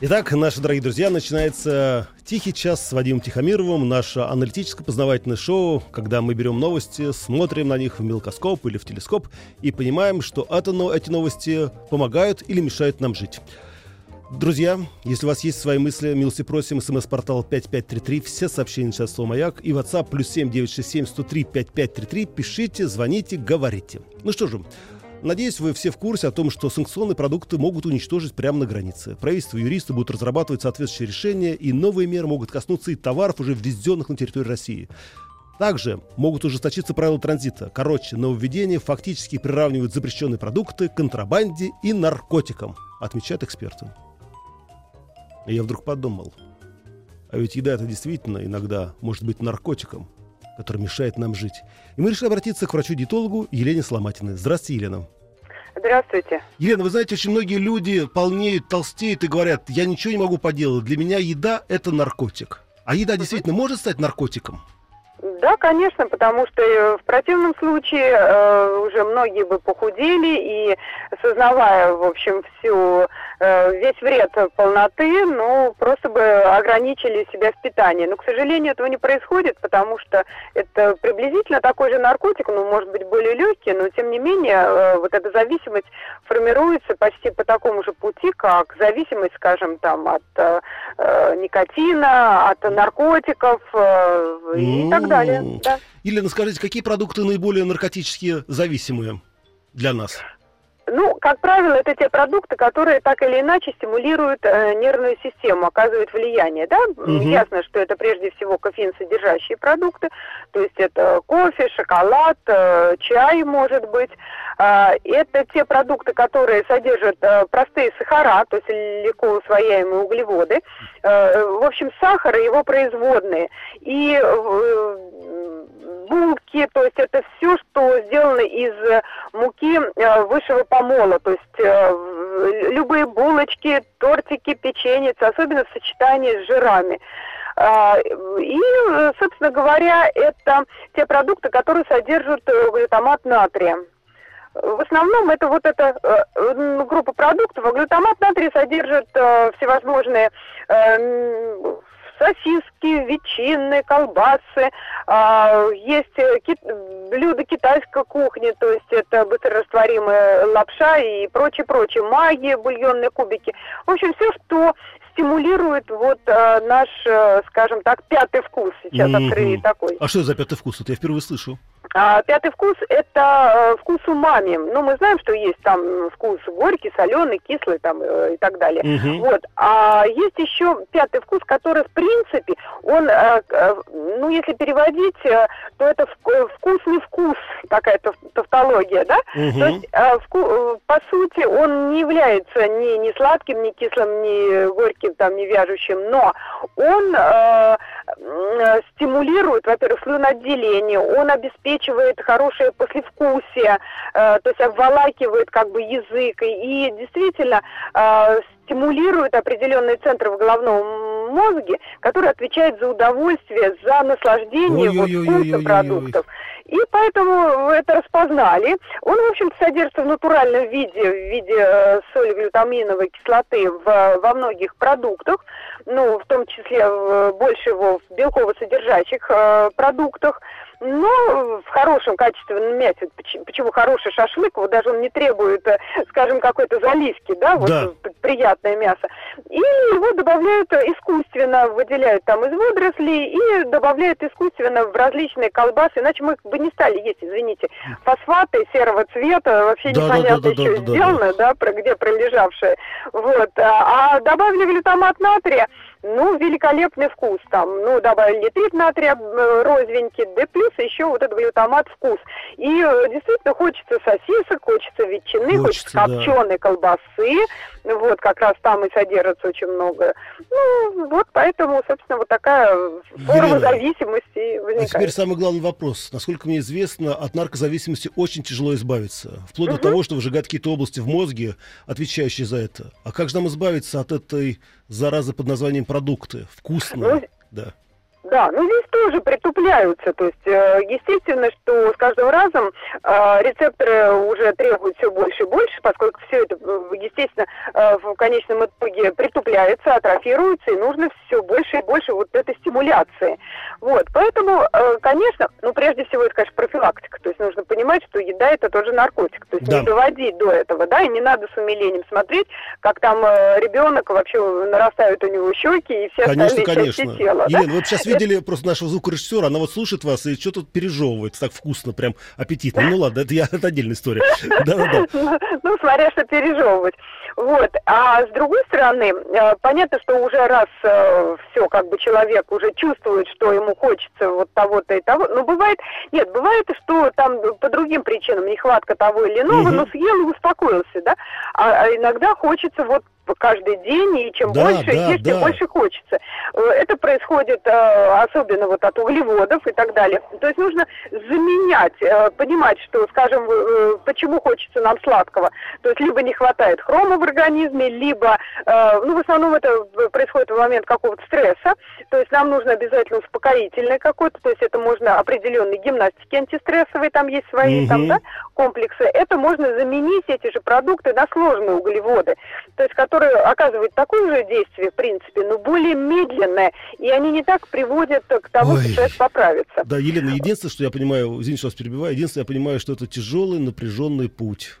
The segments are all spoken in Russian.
Итак, наши дорогие друзья, начинается «Тихий час» с Вадимом Тихомировым, наше аналитическо-познавательное шоу, когда мы берем новости, смотрим на них в мелкоскоп или в телескоп и понимаем, что это, но эти новости помогают или мешают нам жить. Друзья, если у вас есть свои мысли, милости просим, смс-портал 5533, все сообщения сейчас слово «Маяк» и WhatsApp плюс 7967 103 5533, пишите, звоните, говорите. Ну что же, Надеюсь, вы все в курсе о том, что санкционные продукты могут уничтожить прямо на границе. Правительство и юристы будут разрабатывать соответствующие решения, и новые меры могут коснуться и товаров, уже ввезенных на территорию России. Также могут ужесточиться правила транзита. Короче, нововведения фактически приравнивают запрещенные продукты к контрабанде и наркотикам, отмечают эксперты. И я вдруг подумал, а ведь еда это действительно иногда может быть наркотиком, который мешает нам жить. И мы решили обратиться к врачу-диетологу Елене Сломатиной. Здравствуйте, Елена. Здравствуйте. Елена, вы знаете, очень многие люди полнеют, толстеют и говорят, я ничего не могу поделать, для меня еда – это наркотик. А еда действительно может стать наркотиком? Да, конечно, потому что э, в противном случае э, уже многие бы похудели и, сознавая, в общем, всю Э, весь вред полноты, ну, просто бы ограничили себя в питании. Но, к сожалению, этого не происходит, потому что это приблизительно такой же наркотик, ну, может быть, более легкий, но, тем не менее, э, вот эта зависимость формируется почти по такому же пути, как зависимость, скажем, там, от э, никотина, от наркотиков э, и mm. Так далее. Да. Елена, скажите, какие продукты наиболее наркотически зависимые для нас? Ну, как правило, это те продукты, которые так или иначе стимулируют э, нервную систему, оказывают влияние, да? Угу. Ясно, что это прежде всего кофеин содержащие продукты, то есть это кофе, шоколад, э, чай, может быть. Э, это те продукты, которые содержат э, простые сахара, то есть легко усвояемые углеводы. Э, в общем, сахар и его производные. И э, булки, то есть это все, что сделано из муки э, высшего помола, то есть любые булочки, тортики, печенье, особенно в сочетании с жирами. А, и, собственно говоря, это те продукты, которые содержат глютамат натрия. В основном это вот эта э, группа продуктов. Глютамат натрия содержит э, всевозможные э, сосиски, ветчины, колбасы. А, есть э, ки- блюда китайской кухни, то есть это быстрорастворимая лапша и прочее-прочее, магия, бульонные кубики. В общем, все, что стимулирует вот а, наш, э, скажем так, пятый вкус. Сейчас mm-hmm. открыли такой. А что за пятый вкус? Это я впервые слышу. А, пятый вкус – это э, вкус умами. Ну, мы знаем, что есть там вкус горький, соленый, кислый там э, и так далее. Угу. Вот. А есть еще пятый вкус, который, в принципе, он, э, э, ну, если переводить, э, то это вкус не вкус, такая тавтология, да? Угу. То есть, э, вку, э, по сути, он не является ни, ни сладким, ни кислым, ни горьким, там, ни вяжущим, но он э, стимулирует, во-первых, слюноотделение, он обеспечивает обеспечивает хорошее послевкусие, э, то есть обволакивает как бы язык и, и действительно э, стимулирует определенные центры в головном мозге, которые отвечают за удовольствие, за наслаждение вот, вкуса продуктов. И поэтому это распознали. Он, в общем-то, содержится в натуральном виде, в виде э, соли глютаминовой кислоты в, во многих продуктах, ну, в том числе в, больше его в белково-содержащих э, продуктах. Но в хорошем качественном мясе. Почему, хороший шашлык, вот даже он не требует, э, скажем, какой-то заливки, да, вот да. приятное мясо. И его добавляют искусственно, выделяют там из водорослей и добавляют искусственно в различные колбасы, иначе мы бы не стали есть, извините, фосфаты серого цвета, вообще да, непонятно да, да, еще да, да, сделано, да, да, про, где пролежавшие. Вот. А, а добавили глютамат натрия, ну, великолепный вкус там. Ну, добавили нитрит натрия э, розовенький, да плюс еще вот этот глютамат вкус. И э, действительно хочется сосисок, хочется ветчины, хочется, хочется копченой да. колбасы. Вот, как раз там и содержится очень много. Ну, вот поэтому, собственно, вот такая форма Елена, зависимости возникает. А теперь самый главный вопрос. Насколько мне известно, от наркозависимости очень тяжело избавиться. Вплоть угу. до того, что выжигать какие-то области в мозге, отвечающие за это. А как же нам избавиться от этой заразы под названием продукты? Вкусно. Ну, да. Да, ну здесь тоже притупляются. То есть, э, естественно, что с каждым разом э, рецепторы уже требуют все больше и больше, поскольку все это, э, естественно, в конечном итоге притупляется, атрофируется, и нужно все больше и больше вот этой стимуляции. Вот, поэтому, конечно, ну прежде всего это, конечно, профилактика. То есть нужно понимать, что еда это тоже наркотик. То есть да. не доводить до этого, да, и не надо с умилением смотреть, как там ребенок вообще нарастают у него щеки и все конечно, остальные конечно. части тела. Елена, да? вы сейчас видели просто нашего звукорежиссера, она вот слушает вас и что-то пережевывает так вкусно, прям аппетитно. Ну ладно, это, я, это отдельная история. Да-да-да. Ну, смотря что пережевывать. Вот. А с другой стороны, э, понятно, что уже раз э, все, как бы человек уже чувствует, что ему хочется вот того-то и того, но бывает, нет, бывает, что там по другим причинам нехватка того или иного, но съел и успокоился, да, а, а иногда хочется вот каждый день, и чем да, больше да, есть, да. тем больше хочется. Э, это происходит э, особенно вот от углеводов и так далее. То есть нужно заменять, э, понимать, что, скажем, почему хочется нам сладкого. То есть либо не хватает хрома в организме, либо, ну, в основном это происходит в момент какого-то стресса. То есть нам нужно обязательно успокоительное какое-то, то есть это можно определенные гимнастики антистрессовые, там есть свои угу. там, да, комплексы. Это можно заменить эти же продукты на сложные углеводы, то есть которые которые оказывают такое же действие, в принципе, но более медленное, и они не так приводят к тому, Ой. что человек поправится. Да, Елена, единственное, что я понимаю, извините, что вас перебиваю, единственное, я понимаю, что это тяжелый, напряженный путь.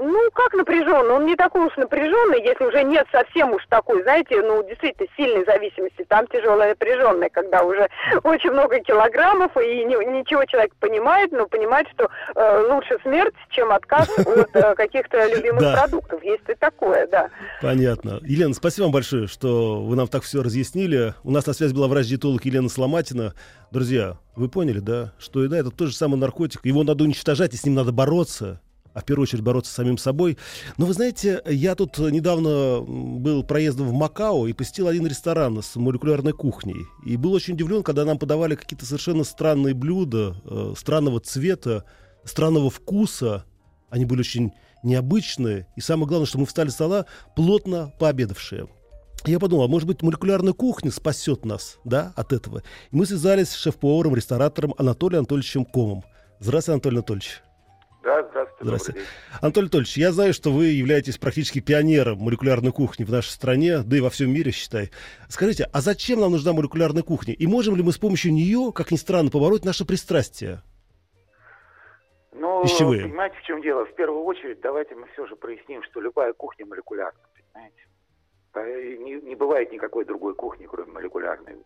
Ну, как напряженный? Он не такой уж напряженный, если уже нет совсем уж такой, знаете, ну, действительно, сильной зависимости. Там тяжелая напряженная, когда уже очень много килограммов, и не, ничего человек понимает, но понимает, что э, лучше смерть, чем отказ от э, каких-то любимых продуктов. Есть и такое, да. Понятно. Елена, спасибо вам большое, что вы нам так все разъяснили. У нас на связи была врач-диетолог Елена Сломатина. Друзья, вы поняли, да, что еда это тот же самый наркотик, его надо уничтожать, и с ним надо бороться а в первую очередь бороться с самим собой. Но вы знаете, я тут недавно был проездом в Макао и посетил один ресторан с молекулярной кухней. И был очень удивлен, когда нам подавали какие-то совершенно странные блюда, э, странного цвета, странного вкуса. Они были очень необычные. И самое главное, что мы встали с стола плотно пообедавшие. Я подумал, а может быть, молекулярная кухня спасет нас да, от этого. И мы связались с шеф-поваром, ресторатором Анатолием Анатольевичем Комом. Здравствуйте, Анатолий Анатольевич. Да, здравствуйте. Здравствуйте. Анатолий Анатольевич, я знаю, что вы являетесь практически пионером молекулярной кухни в нашей стране, да и во всем мире, считай. Скажите, а зачем нам нужна молекулярная кухня? И можем ли мы с помощью нее, как ни странно, побороть наше пристрастие? Ну, Пищевые. понимаете, в чем дело? В первую очередь, давайте мы все же проясним, что любая кухня молекулярна, понимаете? Не, не бывает никакой другой кухни, кроме молекулярной.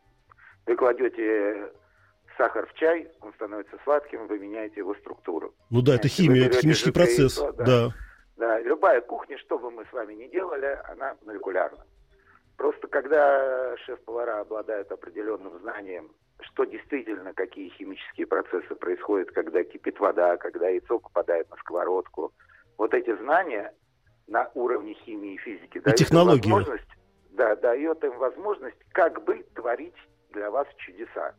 Вы кладете сахар в чай, он становится сладким, вы меняете его структуру. Ну да, это химия, это химический процесс. да. да. Да, любая кухня, что бы мы с вами ни делали, она молекулярна. Просто когда шеф-повара обладают определенным знанием, что действительно, какие химические процессы происходят, когда кипит вода, когда яйцо попадает на сковородку, вот эти знания на уровне химии и физики и дают технологии. возможность, да, дает им возможность как бы творить для вас чудеса.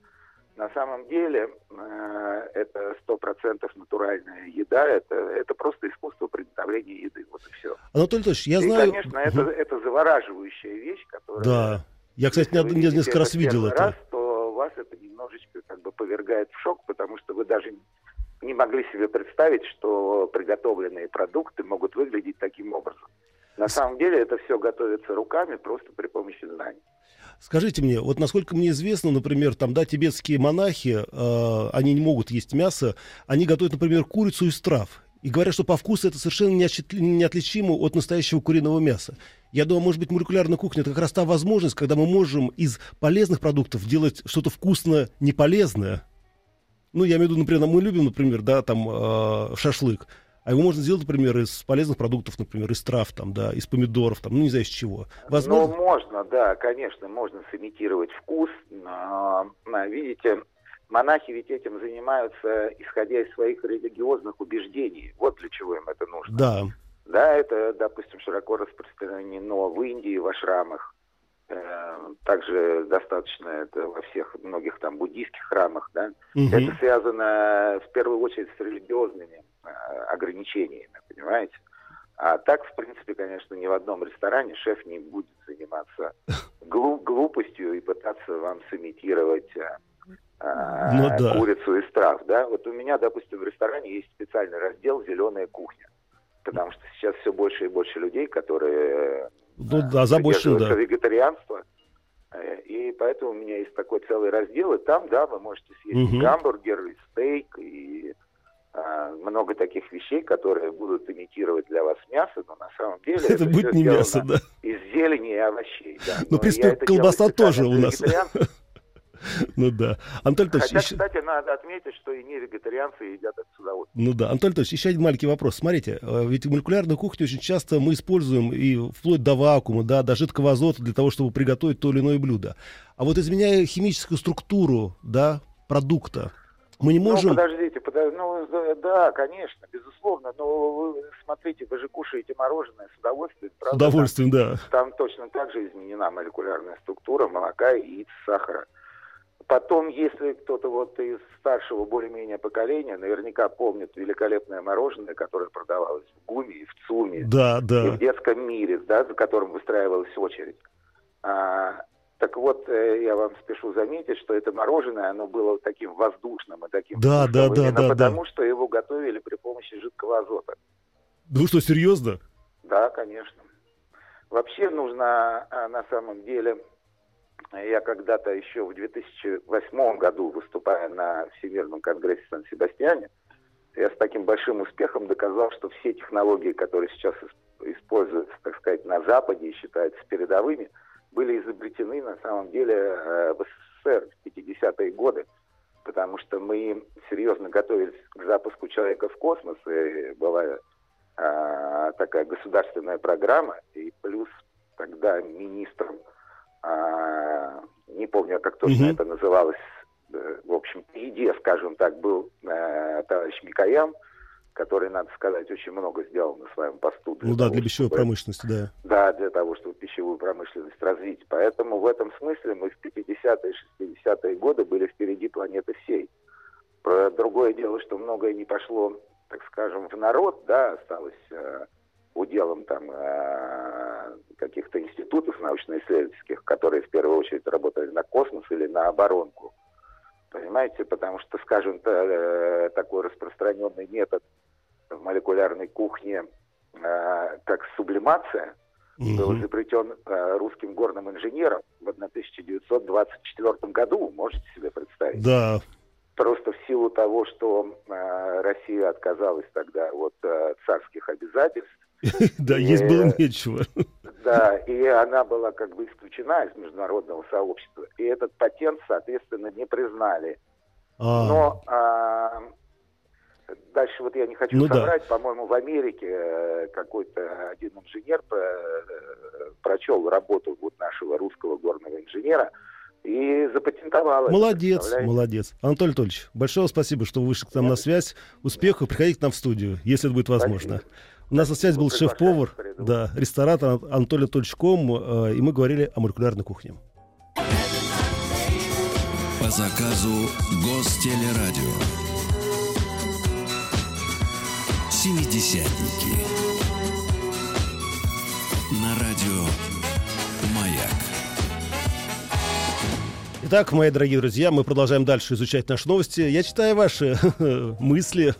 На самом деле э, это сто процентов натуральная еда, это, это просто искусство приготовления еды, вот и все. Анатолий Анатольевич, я и, знаю... конечно, это, это завораживающая вещь, которая... Да, я, кстати, не, несколько раз видел это. Раз, то вас это немножечко как бы повергает в шок, потому что вы даже не могли себе представить, что приготовленные продукты могут выглядеть таким образом. На самом деле это все готовится руками просто при помощи знаний. Скажите мне, вот насколько мне известно, например, там, да, тибетские монахи, э, они не могут есть мясо, они готовят, например, курицу из трав. И говорят, что по вкусу это совершенно неотличимо от настоящего куриного мяса. Я думаю, может быть, молекулярная кухня это как раз та возможность, когда мы можем из полезных продуктов делать что-то вкусно неполезное. Ну, я имею в виду, например, мы любим, например, да, там э, шашлык. А его можно сделать, например, из полезных продуктов, например, из трав, там, да, из помидоров, там, ну, не знаю, из чего. Возможно? Ну, можно, да, конечно, можно сымитировать вкус. Но, видите, монахи ведь этим занимаются, исходя из своих религиозных убеждений. Вот для чего им это нужно. Да. Да, это, допустим, широко распространено в Индии, в ашрамах. Э, также достаточно это во всех многих там буддийских храмах, да. Угу. Это связано в первую очередь с религиозными ограничениями, понимаете? А так, в принципе, конечно, ни в одном ресторане шеф не будет заниматься глуп глупостью и пытаться вам сымитировать э, ну, да. курицу из трав, да. Вот у меня, допустим, в ресторане есть специальный раздел «Зеленая кухня», потому что сейчас все больше и больше людей, которые ну, да, озабочены, да. вегетарианство. Э, и поэтому у меня есть такой целый раздел, и там, да, вы можете съесть угу. гамбургер, и стейк, и а, много таких вещей, которые будут имитировать для вас мясо, но на самом деле это, это будет не мясо, да. Из зелени и овощей. Да. Ну, в принципе, колбаса тоже у нас. Ну да. Антон Хотя, еще... кстати, надо отметить, что и не вегетарианцы едят это с удовольствием. Ну да. Антон Анатольевич, еще один маленький вопрос. Смотрите, э, ведь молекулярную кухню очень часто мы используем и вплоть до вакуума, да, до жидкого азота для того, чтобы приготовить то или иное блюдо. А вот изменяя химическую структуру, да, продукта, мы не ну, можем... Ну, подождите, подождите, ну, да, конечно, безусловно, но вы смотрите, вы же кушаете мороженое с удовольствием, правда? С удовольствием, там, да. Там точно так же изменена молекулярная структура молока, яиц, сахара. Потом, если кто-то вот из старшего более-менее поколения наверняка помнит великолепное мороженое, которое продавалось в ГУМе и в ЦУМе, да, да. и в детском мире, да, за которым выстраивалась очередь. А, так вот, э, я вам спешу заметить, что это мороженое, оно было таким воздушным и таким да, да, да, да, потому да. что его готовили при помощи жидкого азота. Да вы что, серьезно? Да, конечно. Вообще нужно а, на самом деле я когда-то еще в 2008 году, выступая на Всемирном конгрессе в Сан-Себастьяне, я с таким большим успехом доказал, что все технологии, которые сейчас используются, так сказать, на Западе и считаются передовыми, были изобретены на самом деле э, в СССР в 50-е годы, потому что мы серьезно готовились к запуску человека в космос, и была а, такая государственная программа, и плюс тогда министром а, не помню, как точно mm-hmm. это называлось, э, в общем, идея, скажем так, был э, товарищ Микоян, который, надо сказать, очень много сделал на своем посту. Ну да, того, для пищевой чтобы, промышленности, да. Да, для того, чтобы пищевую промышленность развить. Поэтому в этом смысле мы в 50-е и 60-е годы были впереди планеты всей. Про другое дело, что многое не пошло, так скажем, в народ, да, осталось э, уделом там э, каких-то институтов научно-исследовательских, которые в первую очередь работали на космос или на оборонку. Понимаете, потому что, скажем, э, такой распространенный метод в молекулярной кухне, э, как сублимация, угу. был изобретен русским горным инженером в 1924 году, можете себе представить? Да. Просто в силу того, что Россия отказалась тогда от царских обязательств, Да, есть было нечего. Да, и она была как бы исключена из международного сообщества. И этот патент, соответственно, не признали. А. Но а, дальше вот я не хочу ну, соврать, по-моему, в Америке э, какой-то один инженер э, прочел работу вот нашего русского горного инженера, и запатентовал. Молодец, это, молодец. Анатолий Анатольевич, большое спасибо, что вы вышли к нам Нет. на связь. Успехов, приходите к нам в студию, если это будет возможно. Спасибо. У нас на связи был шеф-повар, да, ресторатор Анатолий Анатольевичком, э, и мы говорили о молекулярной кухне. По заказу Гостелерадио. Семидесятники. На радио «Маяк». Итак, мои дорогие друзья, мы продолжаем дальше изучать наши новости. Я читаю ваши мысли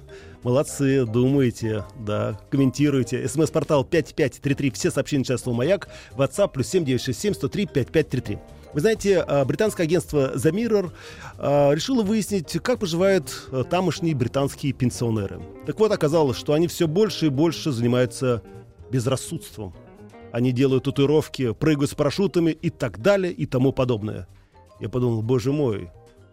Молодцы, думаете, да, комментируете. СМС-портал 5533, все сообщения частного «Маяк», WhatsApp плюс 7967 103 5533. Вы знаете, а, британское агентство The Mirror а, решило выяснить, как поживают а, тамошние британские пенсионеры. Так вот, оказалось, что они все больше и больше занимаются безрассудством. Они делают татуировки, прыгают с парашютами и так далее и тому подобное. Я подумал, боже мой,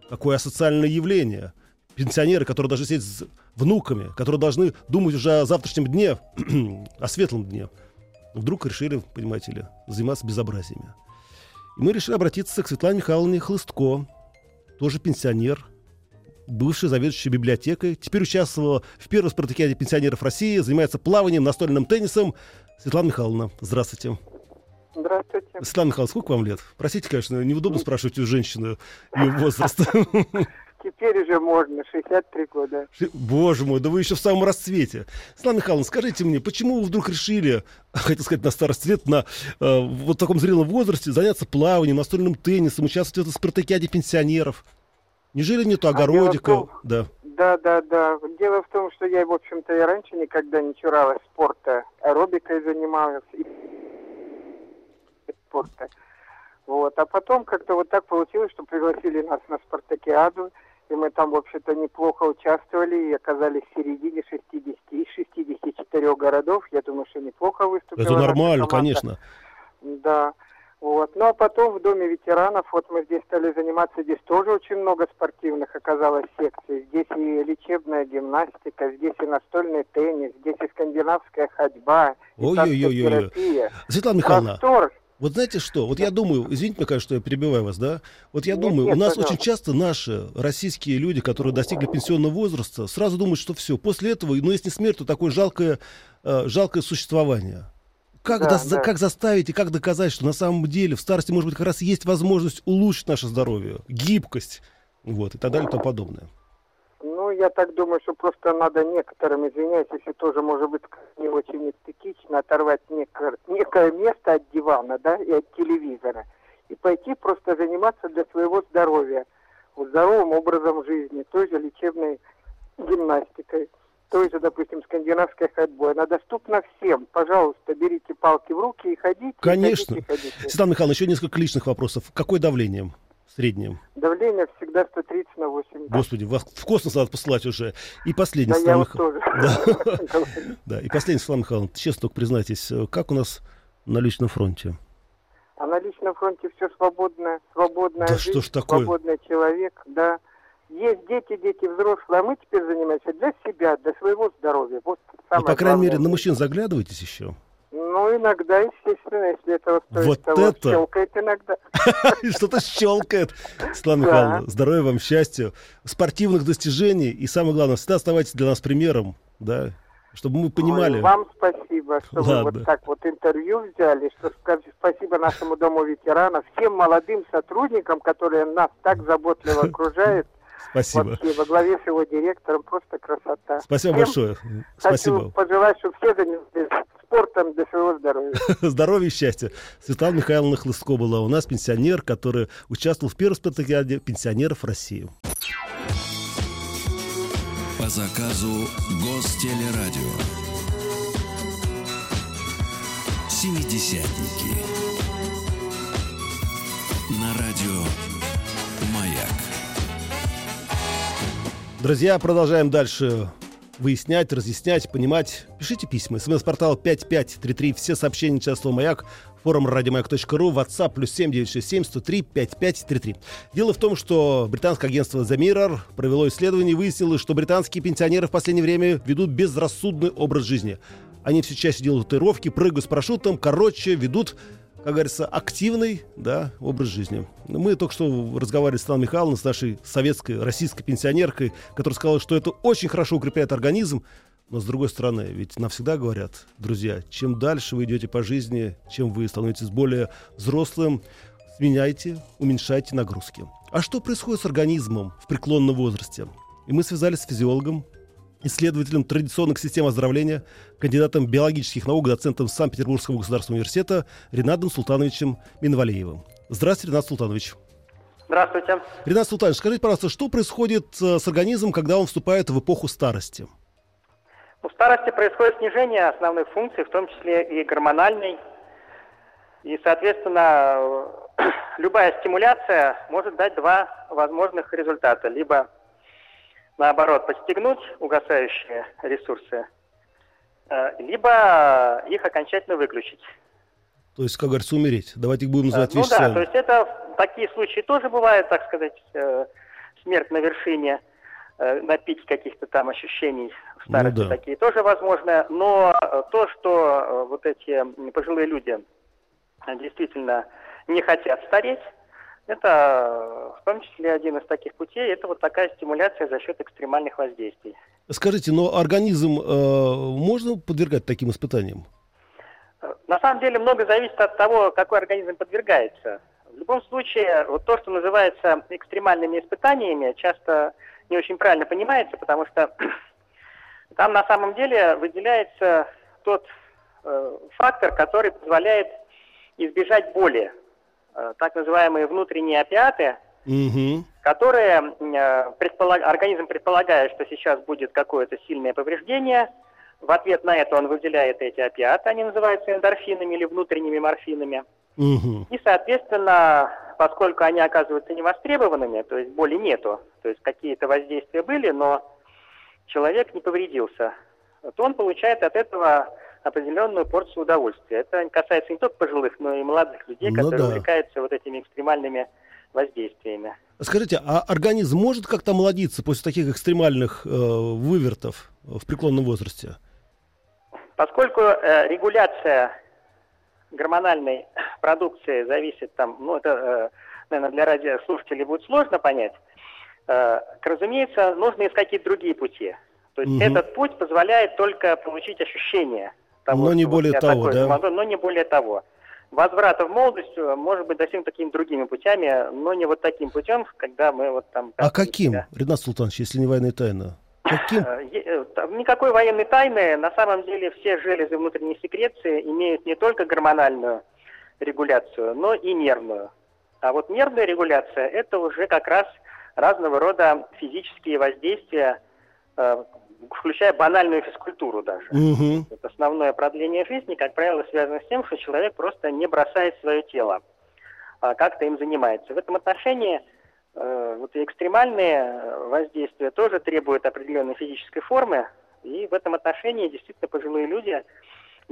какое асоциальное явление – пенсионеры, которые должны сидеть с внуками, которые должны думать уже о завтрашнем дне, о светлом дне, вдруг решили, понимаете ли, заниматься безобразиями. И мы решили обратиться к Светлане Михайловне Хлыстко, тоже пенсионер, бывший заведующий библиотекой, теперь участвовала в первой спартакиаде пенсионеров России, занимается плаванием, настольным теннисом. Светлана Михайловна, здравствуйте. Здравствуйте. Светлана Михайловна, сколько вам лет? Простите, конечно, неудобно спрашивать у женщины ее возраст. Теперь уже можно, 63 года. Боже мой, да вы еще в самом расцвете. Светлана Михайловна, скажите мне, почему вы вдруг решили, хотел сказать, на старость лет, на э, вот таком зрелом возрасте заняться плаванием, настольным теннисом, участвовать в спартакиаде пенсионеров? Неужели нету а огородика? А том, да. Да, да, да. Дело в том, что я, в общем-то, и раньше никогда не чуралась спорта. Аэробикой занималась и спорта. Вот. А потом как-то вот так получилось, что пригласили нас на спартакиаду, и мы там, в общем-то, неплохо участвовали и оказались в середине 60 из 64 городов. Я думаю, что неплохо выступили. Это нормально, конечно. Да. Вот. Ну а потом в Доме ветеранов, вот мы здесь стали заниматься, здесь тоже очень много спортивных оказалось секций. Здесь и лечебная гимнастика, здесь и настольный теннис, здесь и скандинавская ходьба, Ой-ой-ой. Светлана Михайловна, Простор. Вот знаете что? Вот я думаю, извините меня, конечно, что я перебиваю вас, да? Вот я нет, думаю, нет, у нас пожалуйста. очень часто наши российские люди, которые достигли пенсионного возраста, сразу думают, что все, после этого, ну, если не смерть, то такое жалкое, э, жалкое существование. Как, да, до, да. как заставить и как доказать, что на самом деле в старости, может быть, как раз есть возможность улучшить наше здоровье, гибкость, вот, и так далее и тому подобное. Ну, я так думаю, что просто надо некоторым, извиняюсь, если тоже, может быть, не очень эстетично, оторвать некое, некое место от дивана, да, и от телевизора, и пойти просто заниматься для своего здоровья, здоровым образом жизни, той же лечебной гимнастикой той же, допустим, скандинавской ходьбой. Она доступна всем. Пожалуйста, берите палки в руки и ходите. Конечно. И ходите, ходите. Светлана Михайловна, еще несколько личных вопросов. Какое давление? Среднем? Давление всегда 130 на 8. Господи, вас в космос надо посылать уже. И последний, да, Светлана Мих... тоже. Да. и последний, Светлана Михайловна, честно только признайтесь, как у нас на личном фронте? А на личном фронте все свободное, свободная да жизнь, что ж такое? свободный человек, да. Есть дети, дети взрослые, а мы теперь занимаемся для себя, для своего здоровья. Вот самое ну, по крайней мере, на мужчин заглядываетесь еще? Ну, иногда, естественно, если этого стоит вот того, это... щелкает иногда. Что-то щелкает. Светлана Михайловна, здоровья вам, счастья, спортивных достижений и, самое главное, всегда оставайтесь для нас примером, да, чтобы мы понимали. Ой, вам спасибо, что Ладно. вы вот так вот интервью взяли, что спасибо нашему Дому ветеранов, всем молодым сотрудникам, которые нас так заботливо окружают. Спасибо. Вообще, во главе с его директором просто красота. Спасибо Всем большое. Спасибо. Хочу пожелать, чтобы все занялись спортом для своего здоровья. Здоровья и счастья. Светлана Михайловна Хлыстко была у нас, пенсионер, который участвовал в первой спартакиаде пенсионеров России. По заказу Гостелерадио. Семидесятники. На радио Друзья, продолжаем дальше выяснять, разъяснять, понимать. Пишите письма. СМС-портал 5533. Все сообщения частного «Маяк». Форум радиомаяк.ру, WhatsApp плюс 7967 103 5533. Дело в том, что британское агентство The Mirror провело исследование и выяснило, что британские пенсионеры в последнее время ведут безрассудный образ жизни. Они все чаще делают татуировки, прыгают с парашютом, короче, ведут как говорится, активный да, образ жизни. Мы только что разговаривали с Станом Михайловной, с нашей советской, российской пенсионеркой, которая сказала, что это очень хорошо укрепляет организм, но с другой стороны, ведь навсегда говорят, друзья, чем дальше вы идете по жизни, чем вы становитесь более взрослым, сменяйте, уменьшайте нагрузки. А что происходит с организмом в преклонном возрасте? И мы связались с физиологом, исследователем традиционных систем оздоровления, кандидатом биологических наук, доцентом Санкт-Петербургского государственного университета Ренатом Султановичем Минвалеевым. Здравствуйте, Ренат Султанович. Здравствуйте. Ренат Султанович, скажите, пожалуйста, что происходит э, с организмом, когда он вступает в эпоху старости? У старости происходит снижение основных функций, в том числе и гормональной. И, соответственно, любая стимуляция может дать два возможных результата. Либо наоборот, подстегнуть угасающие ресурсы, э, либо их окончательно выключить. То есть, как говорится, умереть. Давайте их будем называть Ну да, то есть это такие случаи тоже бывают, так сказать, э, смерть на вершине. э, на пике каких-то там ощущений в старости ну, да. такие тоже возможны. Но э, то, что э, вот эти пожилые люди действительно не хотят стареть, это в том числе один из таких путей, это вот такая стимуляция за счет экстремальных воздействий. Скажите, но организм э, можно подвергать таким испытаниям? На самом деле много зависит от того, какой организм подвергается. В любом случае, вот то, что называется экстремальными испытаниями, часто не очень правильно понимается, потому что там на самом деле выделяется тот э, фактор, который позволяет избежать боли. Э, так называемые внутренние опиаты, угу. которые э, предполаг... организм предполагает, что сейчас будет какое-то сильное повреждение. В ответ на это он выделяет эти опиаты, они называются эндорфинами или внутренними морфинами. Угу. И, соответственно, поскольку они оказываются невостребованными, то есть боли нету, то есть какие-то воздействия были, но человек не повредился, то он получает от этого определенную порцию удовольствия. Это касается не только пожилых, но и молодых людей, ну, которые да. увлекаются вот этими экстремальными воздействиями. Скажите, а организм может как-то молодиться после таких экстремальных э, вывертов в преклонном возрасте? Поскольку э, регуляция гормональной продукции зависит там, ну это, э, наверное, для радиослушателей будет сложно понять, э, разумеется, нужно искать какие-то другие пути. То есть угу. этот путь позволяет только получить ощущение того, но не более того, да? Могу, но не более того. Возврата в молодость э, может быть достигнут такими другими путями, но не вот таким путем, когда мы вот там... А каким, себя. Ренат Султанович, если не военная тайна? Каким? Э, э, никакой военной тайны. На самом деле все железы внутренней секреции имеют не только гормональную регуляцию, но и нервную. А вот нервная регуляция – это уже как раз разного рода физические воздействия, включая банальную физкультуру даже. Угу. Основное продление жизни, как правило, связано с тем, что человек просто не бросает свое тело, а как-то им занимается. В этом отношении э, вот экстремальные воздействия тоже требуют определенной физической формы, и в этом отношении действительно пожилые люди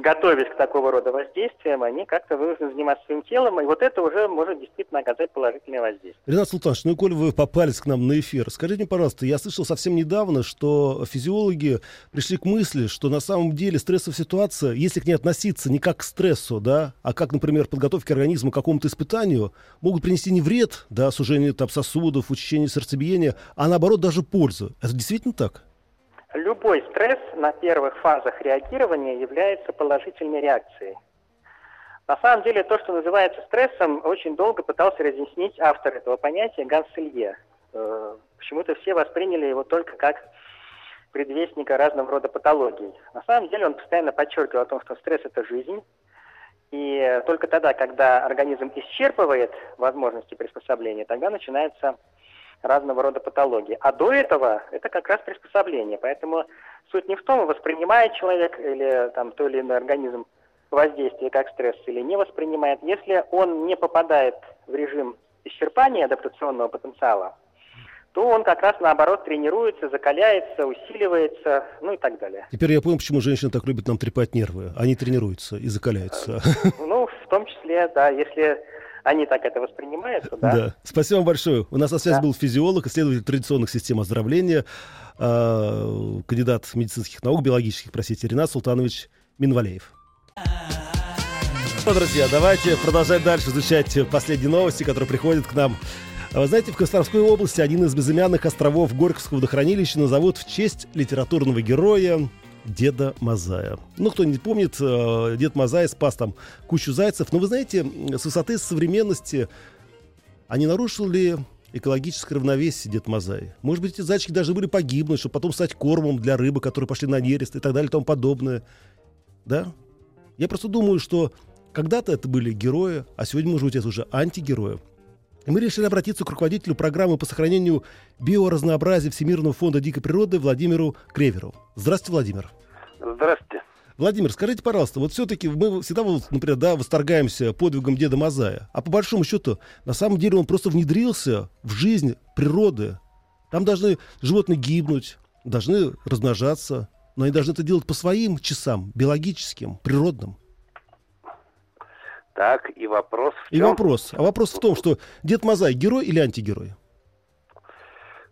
готовясь к такого рода воздействиям, они как-то вынуждены заниматься своим телом, и вот это уже может действительно оказать положительное воздействие. Ренат Султанович, ну коль вы попались к нам на эфир, скажите мне, пожалуйста, я слышал совсем недавно, что физиологи пришли к мысли, что на самом деле стрессовая ситуация, если к ней относиться не как к стрессу, да, а как, например, подготовке организма к какому-то испытанию, могут принести не вред, да, сужение там, сосудов, учащение сердцебиения, а наоборот даже пользу. Это действительно так? Любой стресс на первых фазах реагирования является положительной реакцией. На самом деле, то, что называется стрессом, очень долго пытался разъяснить автор этого понятия Ганс Илье. Э, почему-то все восприняли его только как предвестника разного рода патологий. На самом деле он постоянно подчеркивал о том, что стресс – это жизнь, и только тогда, когда организм исчерпывает возможности приспособления, тогда начинается разного рода патологии. А до этого это как раз приспособление. Поэтому суть не в том, воспринимает человек или там то или иной организм воздействие как стресс или не воспринимает. Если он не попадает в режим исчерпания адаптационного потенциала, то он как раз наоборот тренируется, закаляется, усиливается, ну и так далее. Теперь я понял, почему женщины так любят нам трепать нервы. Они тренируются и закаляются. Ну, в том числе, да, если они так это воспринимают, да. Да. Спасибо вам большое. У нас на связи да. был физиолог, исследователь традиционных систем оздоровления, э, кандидат медицинских наук, биологических, простите, Ренат Султанович Минвалеев. Ну, друзья, давайте продолжать дальше изучать последние новости, которые приходят к нам. Вы знаете, в Костромской области один из безымянных островов Горьковского водохранилища назовут в честь литературного героя Деда Мазая. Ну, кто не помнит, э, Дед Мазай спас там кучу зайцев. Но вы знаете, с высоты современности, а не нарушил ли экологическое равновесие Дед Мазай? Может быть, эти зайчики даже были погибнуть, чтобы потом стать кормом для рыбы, которые пошли на нерест и так далее и тому подобное. Да? Я просто думаю, что когда-то это были герои, а сегодня, может быть, это уже антигерои. И мы решили обратиться к руководителю программы по сохранению биоразнообразия Всемирного фонда дикой природы Владимиру Креверу. Здравствуйте, Владимир. Здравствуйте. Владимир, скажите, пожалуйста, вот все-таки мы всегда, например, да, восторгаемся подвигом Деда Мазая, а по большому счету, на самом деле он просто внедрился в жизнь природы. Там должны животные гибнуть, должны размножаться, но они должны это делать по своим часам, биологическим, природным. Так, и вопрос в чем? И вопрос. А вопрос в том, что Дед Мазай герой или антигерой?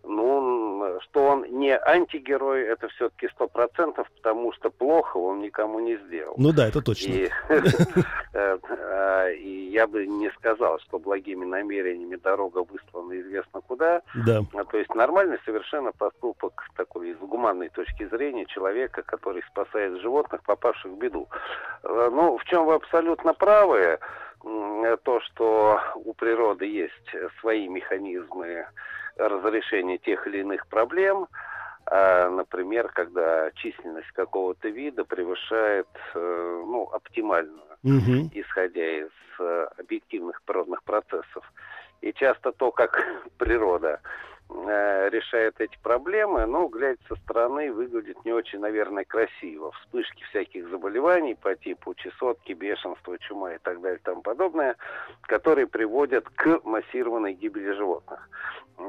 Ну, что он не антигерой, это все-таки сто процентов, потому что плохо он никому не сделал. Ну да, это точно. И, э, и я бы не сказал, что благими намерениями дорога выслана известно куда. Да. А, то есть нормальный совершенно поступок такой из гуманной точки зрения человека, который спасает животных, попавших в беду. Э, ну, в чем вы абсолютно правы, то, что у природы есть свои механизмы разрешения тех или иных проблем, а, например, когда численность какого-то вида превышает э, ну, оптимальную, угу. исходя из э, объективных природных процессов. И часто то, как природа решает эти проблемы, ну, глядя со стороны, выглядит не очень, наверное, красиво. Вспышки всяких заболеваний по типу чесотки, бешенства, чума и так далее и тому подобное, которые приводят к массированной гибели животных.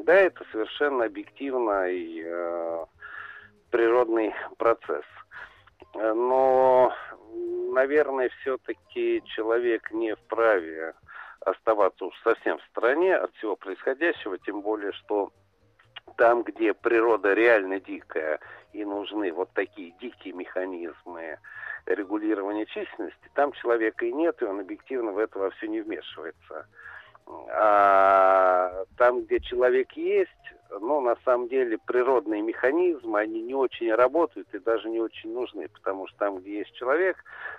Да, это совершенно объективный э, природный процесс. Но, наверное, все-таки человек не вправе оставаться уж совсем в стороне от всего происходящего, тем более, что там, где природа реально дикая и нужны вот такие дикие механизмы регулирования численности, там человека и нет, и он объективно в это во все не вмешивается. А там, где человек есть, ну, на самом деле, природные механизмы, они не очень работают и даже не очень нужны, потому что там, где есть человек,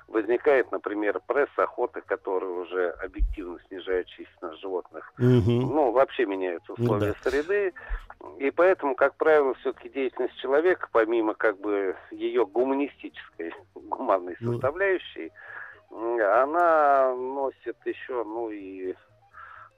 возникает, например, пресс, охота, которая уже объективно снижает численность животных. Угу. Ну, вообще меняются условия да. среды, и поэтому, как правило, все-таки деятельность человека, помимо как бы ее гуманистической, гуманной ну. составляющей, она носит еще, ну и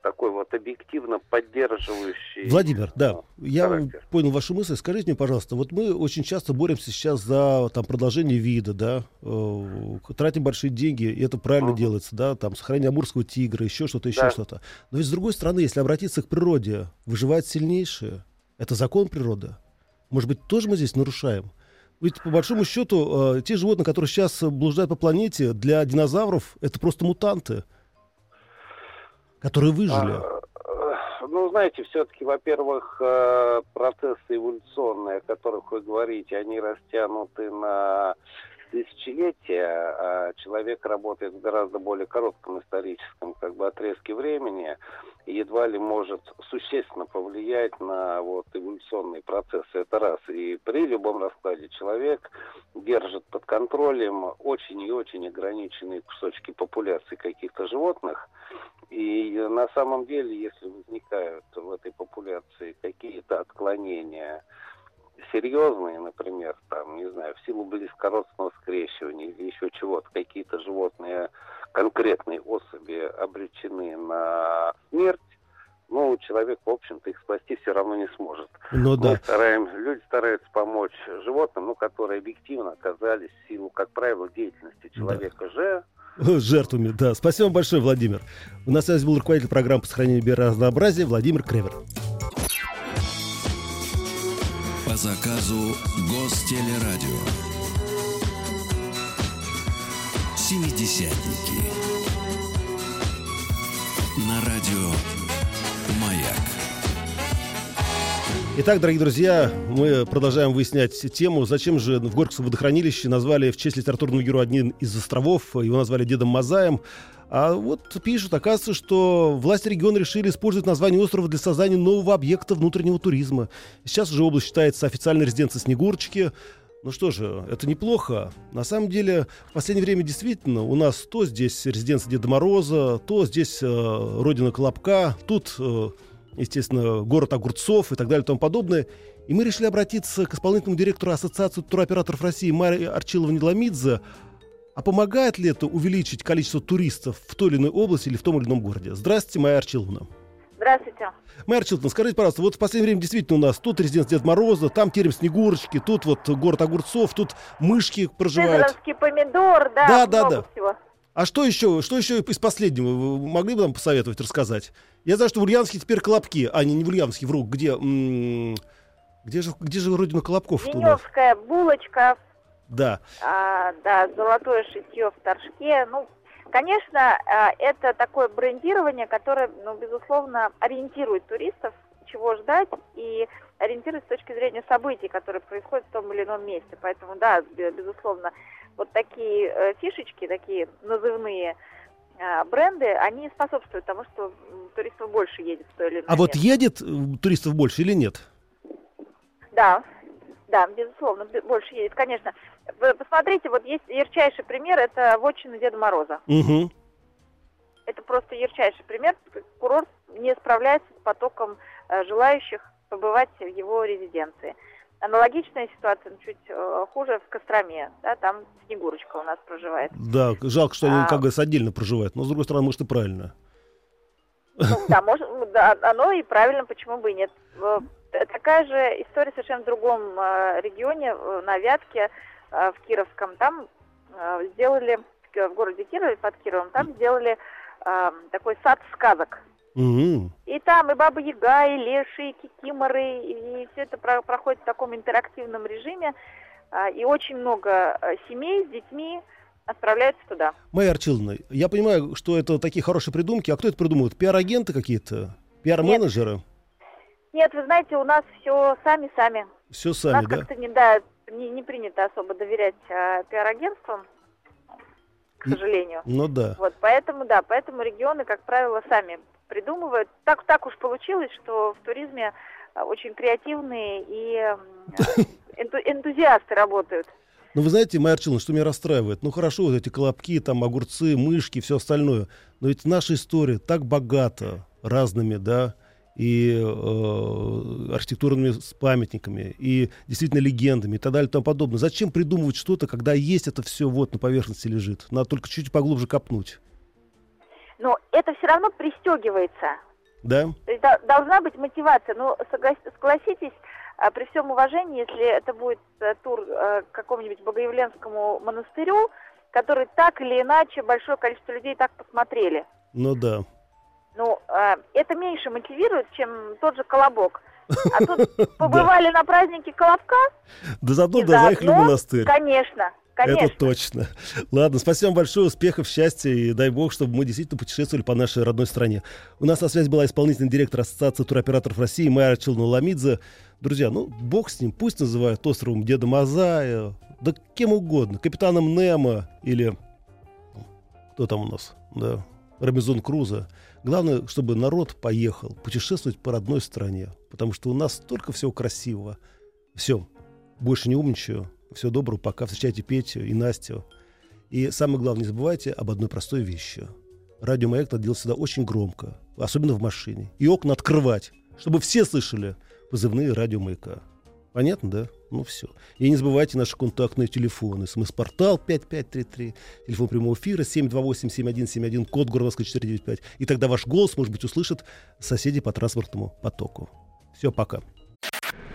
такой вот объективно поддерживающий. Владимир, да, я характер. понял вашу мысль. Скажите мне, пожалуйста, вот мы очень часто боремся сейчас за там продолжение вида, да, э, тратим большие деньги, и это правильно uh-huh. делается, да, там сохранение амурского тигра, еще что-то, еще да. что-то. Но ведь с другой стороны, если обратиться к природе, выживает сильнейшее. Это закон природы. Может быть, тоже мы здесь нарушаем? Ведь по большому счету э, те животные, которые сейчас блуждают по планете, для динозавров это просто мутанты которые выжили? А, ну, знаете, все-таки, во-первых, э, процессы эволюционные, о которых вы говорите, они растянуты на тысячелетия, а человек работает в гораздо более коротком историческом как бы, отрезке времени и едва ли может существенно повлиять на вот, эволюционные процессы. Это раз. И при любом раскладе человек держит под контролем очень и очень ограниченные кусочки популяции каких-то животных. И на самом деле, если возникают в этой популяции какие-то отклонения, серьезные, например, там, не знаю, в силу близкородственного скрещивания или еще чего-то, какие-то животные, конкретные особи обречены на смерть, ну, человек, в общем-то, их спасти все равно не сможет. Ну, да. Мы стараем, люди стараются помочь животным, ну, которые объективно оказались в силу, как правило, деятельности человека да. же жертвами, да. Спасибо вам большое, Владимир. У нас связи был руководитель программы по сохранению биоразнообразия Владимир Кревер. По заказу Гостелерадио. Семидесятники. Итак, дорогие друзья, мы продолжаем выяснять тему, зачем же в Горьком водохранилище назвали в честь литературного героя один из островов, его назвали Дедом Мазаем. А вот пишут, оказывается, что власти региона решили использовать название острова для создания нового объекта внутреннего туризма. Сейчас уже область считается официальной резиденцией Снегурочки. Ну что же, это неплохо. На самом деле, в последнее время действительно у нас то здесь резиденция Деда Мороза, то здесь э, родина Колобка, тут, э, естественно, город огурцов и так далее и тому подобное. И мы решили обратиться к исполнительному директору Ассоциации туроператоров России Марии Арчилова-Недоломидзе, а помогает ли это увеличить количество туристов в той или иной области или в том или ином городе? Здравствуйте, Майя Арчиловна. Здравствуйте. Майя Арчиловна, скажите, пожалуйста, вот в последнее время действительно у нас тут резиденция Дед Мороза, там терем Снегурочки, тут вот город огурцов, тут мышки проживают. Цезарский помидор, да, да, да, да. всего. А что еще, что еще из последнего вы могли бы нам посоветовать, рассказать? Я знаю, что в Ульяновске теперь колобки, а не, не в Ульяновске, вру, где, где же, где же родина колобков? Леневская булочка, да. А, да, золотое шитье в торжке. Ну, конечно, а, это такое брендирование, которое, ну, безусловно, ориентирует туристов чего ждать и ориентироваться с точки зрения событий, которые происходят в том или ином месте. Поэтому, да, безусловно, вот такие э, фишечки, такие назывные э, бренды, они способствуют тому, что туристов больше едет в то или иное А вот едет э, туристов больше или нет? Да, да, безусловно, больше едет, конечно. Вы посмотрите, вот есть ярчайший пример, это вотчина Деда Мороза. Угу. Это просто ярчайший пример. Курорт не справляется с потоком э, желающих побывать в его резиденции. Аналогичная ситуация, чуть э, хуже в Костроме, да, там Снегурочка у нас проживает. Да, жалко, что они, а... как говорится, отдельно проживают, но, с другой стороны, может, и правильно. Ну, да, может, да, оно и правильно, почему бы и нет. Э, такая же история совершенно в другом э, регионе, на Вятке, в Кировском. Там сделали, в городе Кирове, под Кировом, там сделали такой сад сказок. Угу. И там и Баба Яга, и Леши, и Кикиморы, и, все это про проходит в таком интерактивном режиме. А, и очень много а, семей с детьми отправляются туда. Майя Арчиловна, я понимаю, что это такие хорошие придумки. А кто это придумывает? Пиар-агенты какие-то? Пиар-менеджеры? Нет. Нет, вы знаете, у нас все сами-сами. Все сами, у нас да? как-то не, да, не, не принято особо доверять а, пиар-агентствам к сожалению. Ну да. Вот, поэтому, да, поэтому регионы, как правило, сами придумывают. Так, так уж получилось, что в туризме а, очень креативные и энту, энтузиасты работают. Ну, вы знаете, Майя Арчиловна, что меня расстраивает? Ну, хорошо, вот эти колобки, там, огурцы, мышки, все остальное. Но ведь наша история так богата разными, да, и э, архитектурными памятниками, и действительно легендами и так далее и тому подобное. Зачем придумывать что-то, когда есть это все вот на поверхности лежит? Надо только чуть поглубже копнуть. Но это все равно пристегивается. Да. То есть должна быть мотивация. Но согласитесь, а, при всем уважении, если это будет э, тур э, к какому-нибудь Богоявленскому монастырю, который так или иначе большое количество людей так посмотрели. Ну да. Ну, э, это меньше мотивирует, чем тот же колобок. А тут побывали на празднике Колобка. Да заодно да, заехали в монастырь. Конечно, Конечно. Это точно. Ладно, спасибо вам большое, успехов, счастья и дай бог, чтобы мы действительно путешествовали по нашей родной стране. У нас на связи была исполнительный директор Ассоциации туроператоров России Майя Челна Ламидзе. Друзья, ну бог с ним, пусть называют островом Деда Мазая, да кем угодно, капитаном Немо или кто там у нас, да, Робинзон Круза. Главное, чтобы народ поехал путешествовать по родной стране, потому что у нас столько всего красивого. Все, больше не умничаю. Всего доброго, пока. Встречайте Петю и Настю. И самое главное, не забывайте об одной простой вещи. Радио «Маяк» надо делать всегда очень громко, особенно в машине. И окна открывать, чтобы все слышали позывные радио «Маяка». Понятно, да? Ну все. И не забывайте наши контактные телефоны. СМС-портал 5533, телефон прямого эфира 728-7171, код города 495. И тогда ваш голос, может быть, услышат соседи по транспортному потоку. Все, пока.